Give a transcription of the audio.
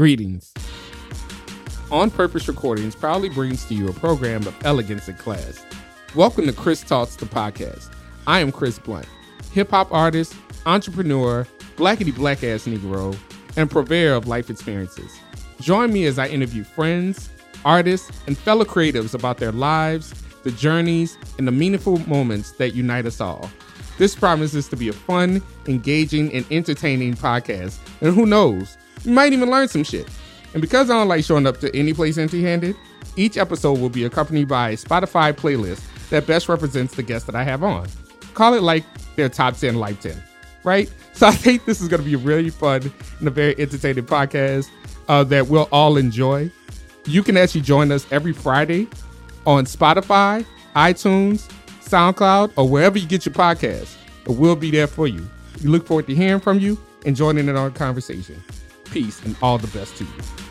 Greetings. On Purpose Recordings proudly brings to you a program of elegance and class. Welcome to Chris Talks, the podcast. I am Chris Blunt, hip hop artist, entrepreneur, blackity black ass Negro, and purveyor of life experiences. Join me as I interview friends, artists, and fellow creatives about their lives, the journeys, and the meaningful moments that unite us all. This promises to be a fun, engaging, and entertaining podcast. And who knows, you might even learn some shit. And because I don't like showing up to any place empty handed, each episode will be accompanied by a Spotify playlist that best represents the guest that I have on. Call it like their top 10 life 10, right? So I think this is going to be a really fun and a very entertaining podcast uh, that we'll all enjoy. You can actually join us every Friday on Spotify, iTunes, SoundCloud, or wherever you get your podcasts. And we'll be there for you. We look forward to hearing from you and joining in our conversation. Peace and all the best to you.